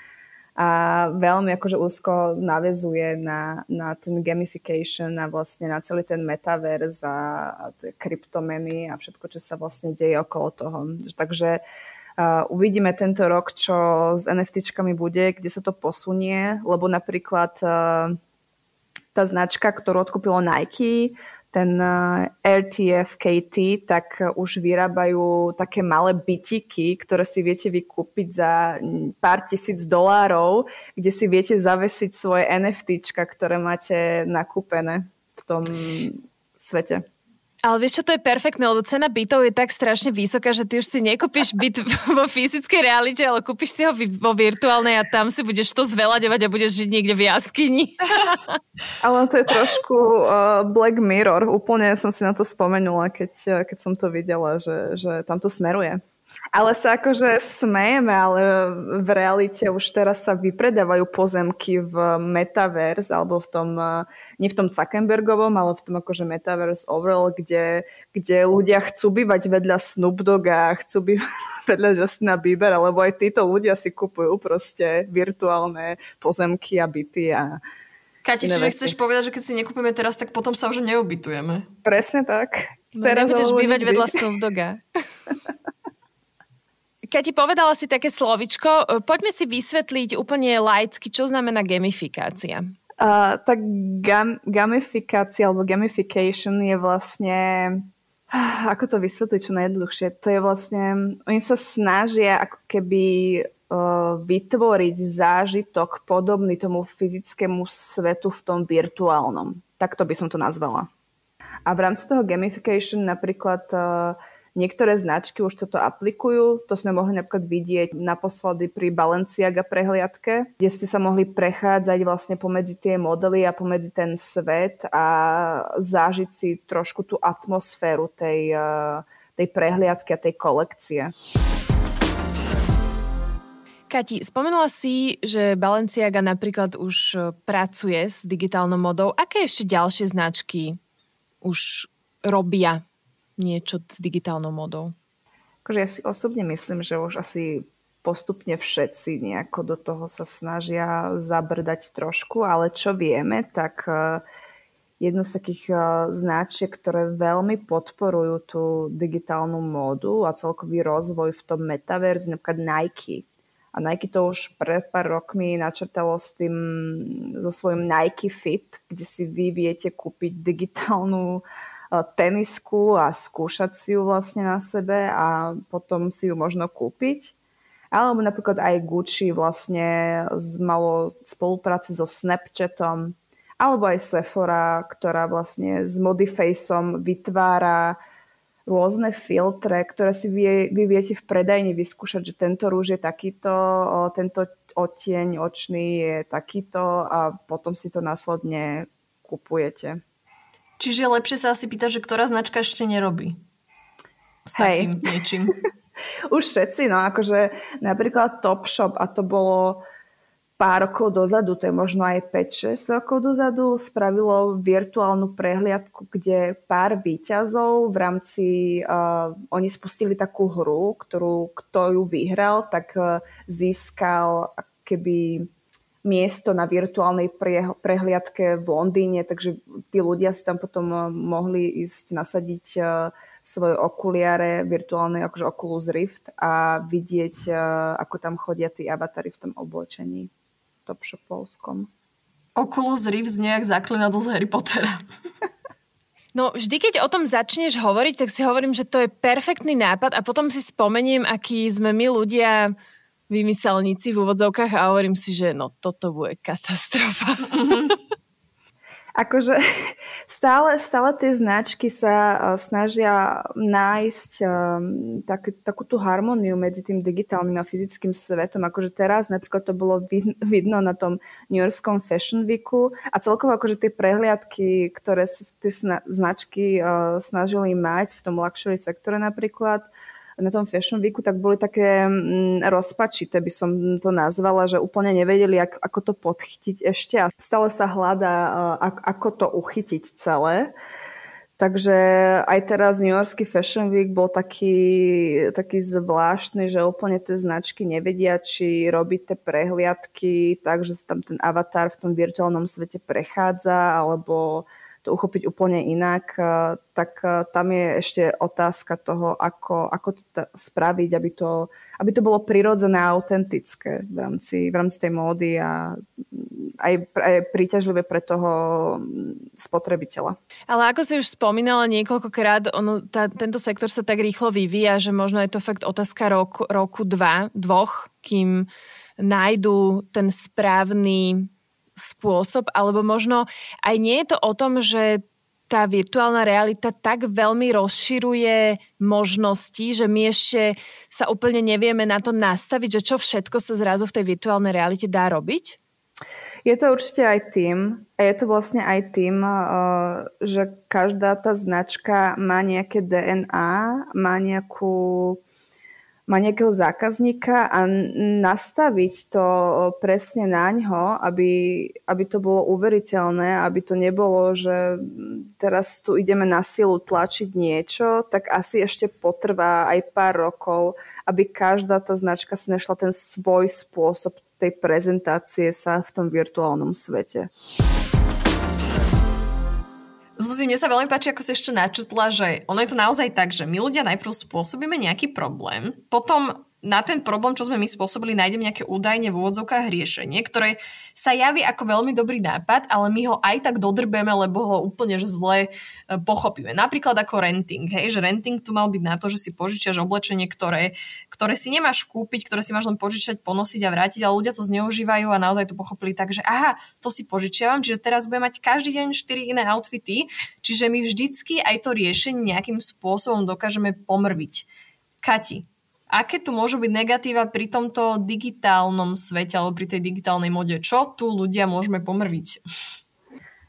a veľmi akože úzko navezuje na, na ten gamification a vlastne na celý ten metaverse a, a tie kryptomeny a všetko, čo sa vlastne deje okolo toho. Takže uh, uvidíme tento rok, čo s NFTčkami bude, kde sa to posunie, lebo napríklad uh, tá značka, ktorú odkúpilo Nike, ten eh, RTF KT, tak už vyrábajú také malé bytiky, ktoré si viete vykúpiť za pár tisíc dolárov, kde si viete zavesiť svoje NFTčka, ktoré máte nakúpené v tom svete. Ale vieš čo, to je perfektné, lebo cena bytov je tak strašne vysoká, že ty už si nekúpiš byt [laughs] vo fyzickej realite, ale kúpiš si ho vo virtuálnej a tam si budeš to zveľaďovať a budeš žiť niekde v jaskyni. [laughs] Ale to je trošku uh, Black Mirror. Úplne som si na to spomenula, keď, keď som to videla, že, že tam to smeruje. Ale sa akože smejeme, ale v realite už teraz sa vypredávajú pozemky v Metaverse alebo v tom, nie v tom Zuckerbergovom, ale v tom akože Metaverse overall, kde, kde ľudia chcú bývať vedľa Snoop Dogga a chcú bývať [laughs] vedľa Justina Biebera, lebo aj títo ľudia si kupujú proste virtuálne pozemky a byty a Kati, čiže chceš povedať, že keď si nekúpime teraz, tak potom sa už neubytujeme. Presne tak. No, teraz nebudeš bývať vedľa Snoop Dogga. [laughs] Kati, povedala si také slovičko. E, poďme si vysvetliť úplne laicky, čo znamená gamifikácia. Uh, tak gam, gamifikácia alebo gamification je vlastne ako to vysvetliť čo najjednoduchšie? To je vlastne, oni sa snažia ako keby uh, vytvoriť zážitok podobný tomu fyzickému svetu v tom virtuálnom. Takto by som to nazvala. A v rámci toho gamification napríklad uh, Niektoré značky už toto aplikujú, to sme mohli napríklad vidieť naposledy pri Balenciaga prehliadke, kde ste sa mohli prechádzať vlastne pomedzi tie modely a pomedzi ten svet a zážiť si trošku tú atmosféru tej, eh, tej prehliadky a tej kolekcie. Kati, spomenula si, že Balenciaga napríklad už eh, pracuje s digitálnou modou. Aké ešte ďalšie značky už robia niečo s digitálnou modou? Akože ja si osobne myslím, že už asi postupne všetci nejako do toho sa snažia zabrdať trošku, ale čo vieme, tak e, jedno z takých e, značiek, ktoré veľmi podporujú tú digitálnu módu a celkový rozvoj v tom metaverze, napríklad Nike. A Nike to už pred pár rokmi načrtalo s tým, so svojím Nike Fit, kde si vy viete kúpiť digitálnu uh, tenisku a skúšať si ju vlastne na sebe a potom si ju možno kúpiť. Alebo napríklad aj Gucci vlastne malo spolupráci so Snapchatom, alebo aj Sephora, ktorá vlastne s Modifaceom vytvára rôzne filtre, ktoré si vy, vy viete v predajni vyskúšať, že tento rúž je takýto, tento odtieň očný je takýto a potom si to následne kupujete. Čiže lepšie sa asi pýta, že ktorá značka ešte nerobí s takým Hej. niečím. [laughs] Už všetci, no akože napríklad Topshop a to bolo pár rokov dozadu, to je možno aj 5-6 rokov dozadu, spravilo virtuálnu prehliadku, kde pár výťazov v rámci, uh, oni spustili takú hru, ktorú kto ju vyhral, tak uh, získal keby miesto na virtuálnej prehliadke v Londýne, takže tí ľudia si tam potom uh, mohli ísť nasadiť uh, svoje okuliare virtuálne, akože Oculus Rift a vidieť, uh, ako tam chodia tí avatary v tom oblečení. Topshopovskom. Oculus Rift nejak zaklinadlo z Harry Pottera. [laughs] No vždy, keď o tom začneš hovoriť, tak si hovorím, že to je perfektný nápad a potom si spomeniem, aký sme my ľudia vymyselníci v úvodzovkách a hovorím si, že no toto bude katastrofa. [laughs] akože stále, stále tie značky sa uh, snažia nájsť um, tak, takú tú harmóniu medzi tým digitálnym a fyzickým svetom. Akože teraz napríklad to bolo vidno na tom New Yorkskom Fashion Weeku a celkovo akože tie prehliadky, ktoré tie značky uh, snažili mať v tom luxury sektore napríklad, na tom Fashion Weeku, tak boli také mm, rozpačité, by som to nazvala, že úplne nevedeli, ak, ako to podchytiť ešte a stále sa hľadá, ako to uchytiť celé. Takže aj teraz New Yorkský Fashion Week bol taký, taký zvláštny, že úplne tie značky nevedia, či robiť tie prehliadky tak, že sa tam ten avatar v tom virtuálnom svete prechádza, alebo to uchopiť úplne inak, eh, tak eh, tam je ešte otázka toho, ako, ako to t- spraviť, aby to, aby to bolo prirodzené a autentické v rámci, v rámci tej módy a mm, aj, aj príťažlivé pre toho mm, spotrebiteľa. Ale ako si už spomínala niekoľkokrát, ono, tá, tento sektor sa tak rýchlo vyvíja, že možno je to fakt otázka roku, roku dva, dvoch, kým nájdu ten správny spôsob, alebo možno aj nie je to o tom, že tá virtuálna realita tak veľmi rozširuje možnosti, že my ešte sa úplne nevieme na to nastaviť, že čo všetko sa zrazu v tej virtuálnej realite dá robiť? Je to určite aj tým, a je to vlastne aj tým, eh, že každá tá značka má nejaké DNA, má nejakú má nejakého zákazníka a nastaviť to presne na ňo, aby, aby to bolo uveriteľné, aby to nebolo, že teraz tu ideme na silu tlačiť niečo, tak asi ešte potrvá aj pár rokov, aby každá tá značka si našla ten svoj spôsob tej prezentácie sa v tom virtuálnom svete. Zuzi, mne sa veľmi páči, ako si ešte načutla, že ono je to naozaj tak, že my ľudia najprv spôsobíme nejaký problém, potom na ten problém, čo sme my spôsobili, nájdeme nejaké údajne v úvodzovkách riešenie, ktoré sa javí ako veľmi dobrý nápad, ale my ho aj tak dodrbeme, lebo ho úplne že zle e, pochopíme. Napríklad ako renting, hej, že renting tu mal byť na to, že si požičiaš oblečenie, ktoré, ktoré si nemáš kúpiť, ktoré si máš len požičať, ponosiť a vrátiť, ale ľudia to zneužívajú a naozaj to pochopili tak, že aha, to si požičiavam, čiže teraz budem mať každý deň 4 iné outfity, čiže my vždycky aj to riešenie nejakým spôsobom dokážeme pomrviť. Kati, Aké tu môžu byť negatíva pri tomto digitálnom svete alebo pri tej digitálnej mode? Čo tu ľudia môžeme pomrviť?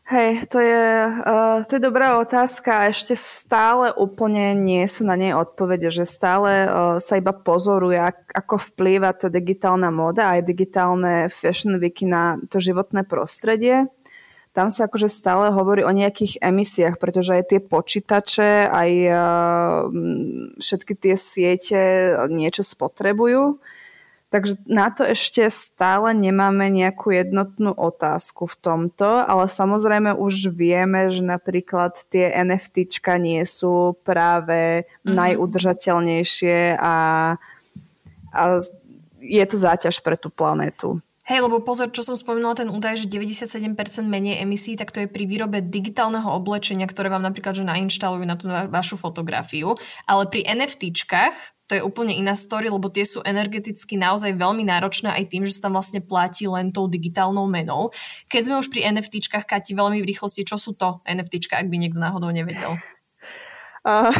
Hej, to je, uh, to je dobrá otázka a ešte stále úplne nie sú na nej odpovede, že stále uh, sa iba pozoruje, ak, ako vplýva tá digitálna móda aj digitálne fashion weeky na to životné prostredie tam sa akože stále hovorí o nejakých emisiách, pretože aj tie počítače, aj uh, všetky tie siete niečo spotrebujú. Takže na to ešte stále nemáme nejakú jednotnú otázku v tomto, ale samozrejme už vieme, že napríklad tie NFTčka nie sú práve mm-hmm. najudržateľnejšie a, a je to záťaž pre tú planetu. Hej, lebo pozor, čo som spomínala, ten údaj, že 97% menej emisí, tak to je pri výrobe digitálneho oblečenia, ktoré vám napríklad že nainštalujú na tú vašu fotografiu. Ale pri NFTčkách to je úplne iná story, lebo tie sú energeticky naozaj veľmi náročné aj tým, že sa tam vlastne platí len tou digitálnou menou. Keď sme už pri NFTčkách, Kati, veľmi v rýchlosti, čo sú to NFTčka, ak by niekto náhodou nevedel? Uh,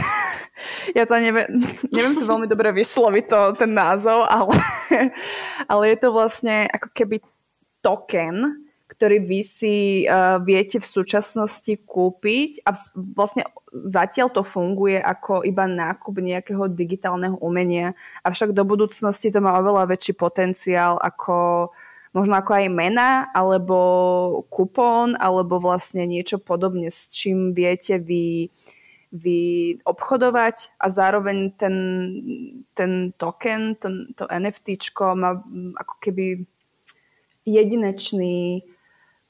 [laughs] ja to neviem, [laughs] neviem to veľmi dobre vysloviť to, ten názov, ale, [laughs] ale je to vlastne ako keby token, ktorý vy si uh, viete v súčasnosti kúpiť a vlastne zatiaľ to funguje ako iba nákup nejakého digitálneho umenia, avšak do budúcnosti to má oveľa väčší potenciál ako možno ako aj mena, alebo kupón, alebo vlastne niečo podobne, s čím viete vy, vy obchodovať a zároveň ten, ten token, to, to NFT má ako keby jedinečný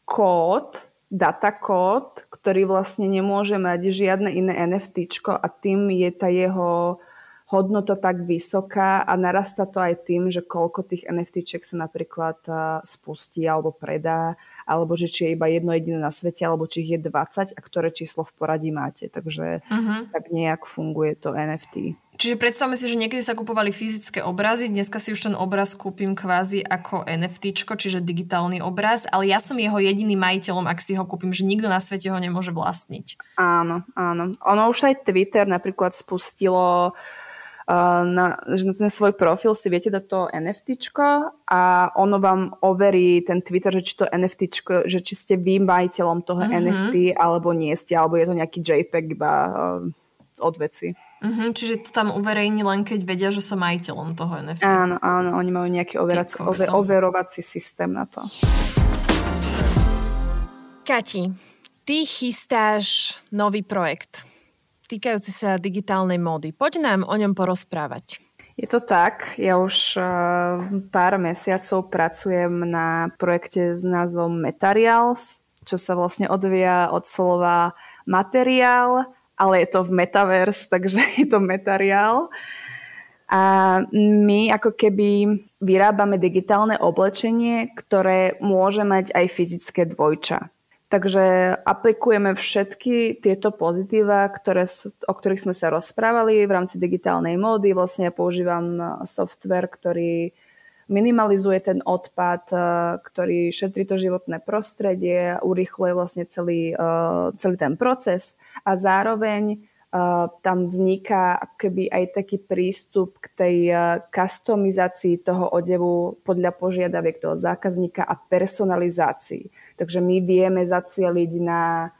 kód, datakód, ktorý vlastne nemôže mať žiadne iné NFT a tým je tá jeho hodnota tak vysoká a narasta to aj tým, že koľko tých NFT sa napríklad spustí alebo predá, alebo že či je iba jedno jediné na svete, alebo či ich je 20 a ktoré číslo v poradí máte. Takže uh-huh. tak nejak funguje to NFT. Čiže predstavme si, že niekedy sa kupovali fyzické obrazy, dneska si už ten obraz kúpim kvázi ako NFT, čiže digitálny obraz, ale ja som jeho jediným majiteľom, ak si ho kúpim, že nikto na svete ho nemôže vlastniť. Áno, áno. Ono už aj Twitter napríklad spustilo na, že na ten svoj profil si viete dať to NFT a ono vám overí ten Twitter, že či to NFT, že či ste vy majiteľom toho uh-huh. NFT alebo nie ste, alebo je to nejaký JPEG iba uh, od veci. Uh-huh, čiže to tam uverejní len keď vedia, že som majiteľom toho NFT. Áno, áno, oni majú nejaký overací, over, overovací systém na to. Kati, ty chystáš nový projekt týkajúci sa digitálnej módy. Poď nám o ňom porozprávať. Je to tak, ja už uh, pár mesiacov pracujem na projekte s názvom Materials, čo sa vlastne odvíja od slova materiál, ale je to v metaverse, [laughs] takže je to materiál. A my ako keby vyrábame digitálne oblečenie, ktoré môže mať aj fyzické dvojča. Takže aplikujeme všetky tieto pozitíva, ktoré, o ktorých sme sa rozprávali v rámci digitálnej módy. Vlastne ja používam software, ktorý minimalizuje ten odpad, ktorý šetrí to životné prostredie, urýchluje vlastne celý, celý ten proces a zároveň tam vzniká keby aj taký prístup k tej customizácii toho odevu podľa požiadaviek toho zákazníka a personalizácii. Takže my vieme zacieliť na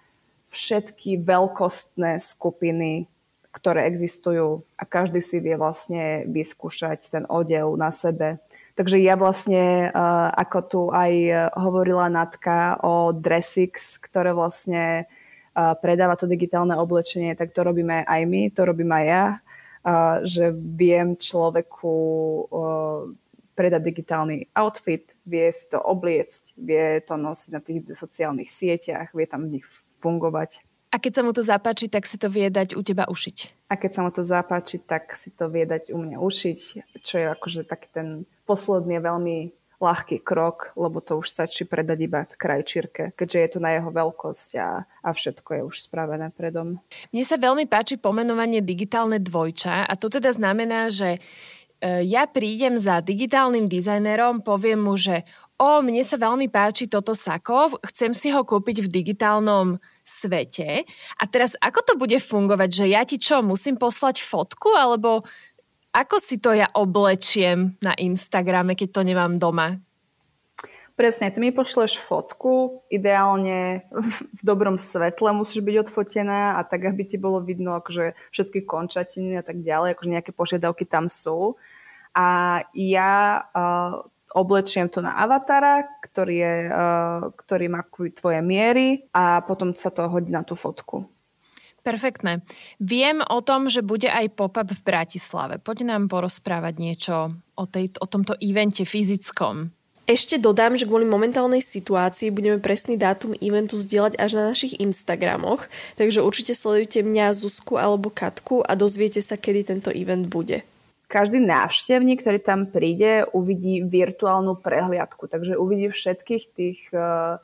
všetky veľkostné skupiny, ktoré existujú a každý si vie vlastne vyskúšať ten odev na sebe. Takže ja vlastne, ako tu aj hovorila Natka o Dressix, ktoré vlastne predáva to digitálne oblečenie, tak to robíme aj my, to robím aj ja, že viem človeku predať digitálny outfit, vie si to obliecť, vie to nosiť na tých sociálnych sieťach, vie tam v nich fungovať. A keď sa mu to zapáči, tak si to vie dať u teba ušiť. A keď sa mu to zapáči, tak si to vie dať u mňa ušiť, čo je akože taký ten posledný veľmi ľahký krok, lebo to už stačí predať iba krajčírke, keďže je to na jeho veľkosť a, a všetko je už spravené predom. Mne sa veľmi páči pomenovanie digitálne dvojča a to teda znamená, že e, ja prídem za digitálnym dizajnerom, poviem mu, že o, mne sa veľmi páči toto sako, chcem si ho kúpiť v digitálnom svete. A teraz ako to bude fungovať, že ja ti čo, musím poslať fotku, alebo ako si to ja oblečiem na Instagrame, keď to nemám doma? Presne, ty mi pošleš fotku, ideálne v dobrom svetle musíš byť odfotená a tak, aby ti bolo vidno akože všetky končatiny a tak ďalej, akože nejaké požiadavky tam sú. A ja uh, oblečiem to na avatara, ktorý, je, uh, ktorý má tvoje miery a potom sa to hodí na tú fotku. Perfektné. Viem o tom, že bude aj pop-up v Bratislave. Poď nám porozprávať niečo o, tej, o tomto evente fyzickom. Ešte dodám, že kvôli momentálnej situácii budeme presný dátum eventu zdieľať až na našich Instagramoch, takže určite sledujte mňa, Zuzku alebo Katku a dozviete sa, kedy tento event bude každý návštevník, ktorý tam príde, uvidí virtuálnu prehliadku. Takže uvidí všetkých tých uh,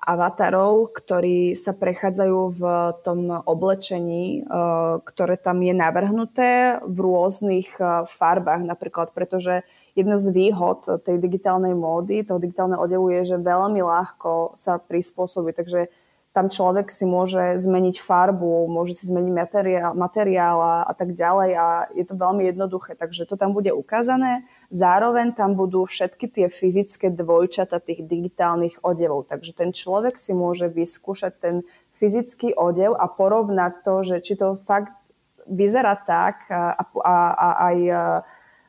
avatarov, ktorí sa prechádzajú v tom oblečení, uh, ktoré tam je navrhnuté v rôznych uh, farbách napríklad, pretože jedno z výhod tej digitálnej módy, toho digitálneho odevu je, že veľmi ľahko sa prispôsobí. Takže tam človek si môže zmeniť farbu, môže si zmeniť materiál, materiál a, tak ďalej a je to veľmi jednoduché, takže to tam bude ukázané. Zároveň tam budú všetky tie fyzické dvojčata tých digitálnych odevov, takže ten človek si môže vyskúšať ten fyzický odev a porovnať to, že či to fakt vyzerá tak a, a, a aj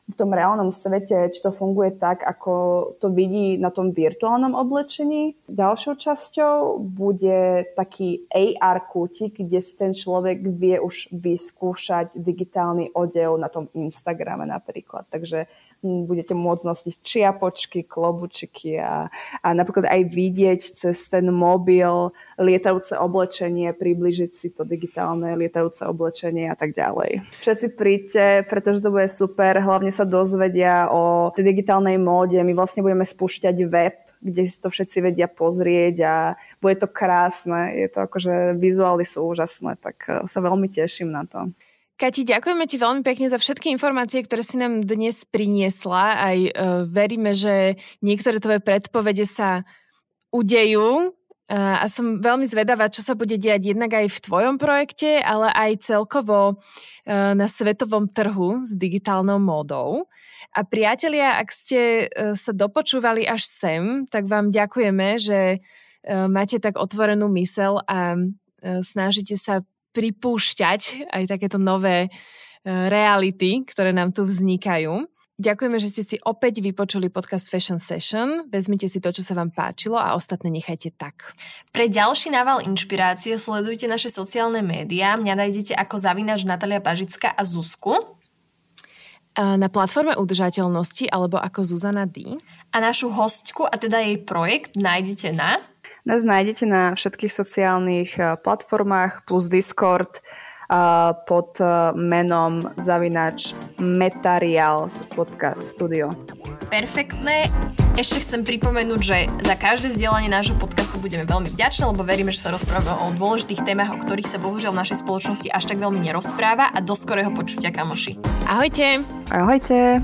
v tom reálnom svete, či to funguje tak, ako to vidí na tom virtuálnom oblečení. Ďalšou časťou bude taký AR kútik, kde si ten človek vie už vyskúšať digitálny odev na tom Instagrame napríklad. Takže budete môcť nosiť čiapočky, klobučiky a, a napríklad aj vidieť cez ten mobil lietajúce oblečenie, približiť si to digitálne lietajúce oblečenie a tak ďalej. Všetci príďte, pretože to bude super, hlavne sa dozvedia o tej digitálnej móde. My vlastne budeme spúšťať web, kde si to všetci vedia pozrieť a bude to krásne. Je to akože vizuály sú úžasné, tak eh, sa veľmi teším na to. Kati, ďakujeme ti veľmi pekne za všetky informácie, ktoré si nám dnes priniesla. Aj uh, veríme, že niektoré tvoje predpovede sa udejú. Uh, a som veľmi zvedavá, čo sa bude diať jednak aj v tvojom projekte, ale aj celkovo uh, na svetovom trhu s digitálnou módou. A priatelia, ak ste uh, sa dopočúvali až sem, tak vám ďakujeme, že uh, máte tak otvorenú mysel a uh, snažíte sa pripúšťať aj takéto nové e, reality, ktoré nám tu vznikajú. Ďakujeme, že ste si opäť vypočuli podcast Fashion Session. Vezmite si to, čo sa vám páčilo a ostatné nechajte tak. Pre ďalší nával inšpirácie sledujte naše sociálne médiá. Mňa nájdete ako zavinač Natalia Pažická a Zuzku. Na platforme udržateľnosti alebo ako Zuzana D. A našu hostku a teda jej projekt nájdete na nás nájdete na všetkých sociálnych eh, platformách plus Discord eh, pod eh, menom zavinač metarials.studio. Perfektné. Ešte chcem pripomenúť, že za každé zdieľanie nášho podcastu budeme veľmi vďační, lebo veríme, že sa rozprávame o dôležitých témach, o ktorých sa bohužiaľ v našej spoločnosti až tak veľmi nerozpráva a do skorého počutia, kamoši. Ahojte. Ahojte.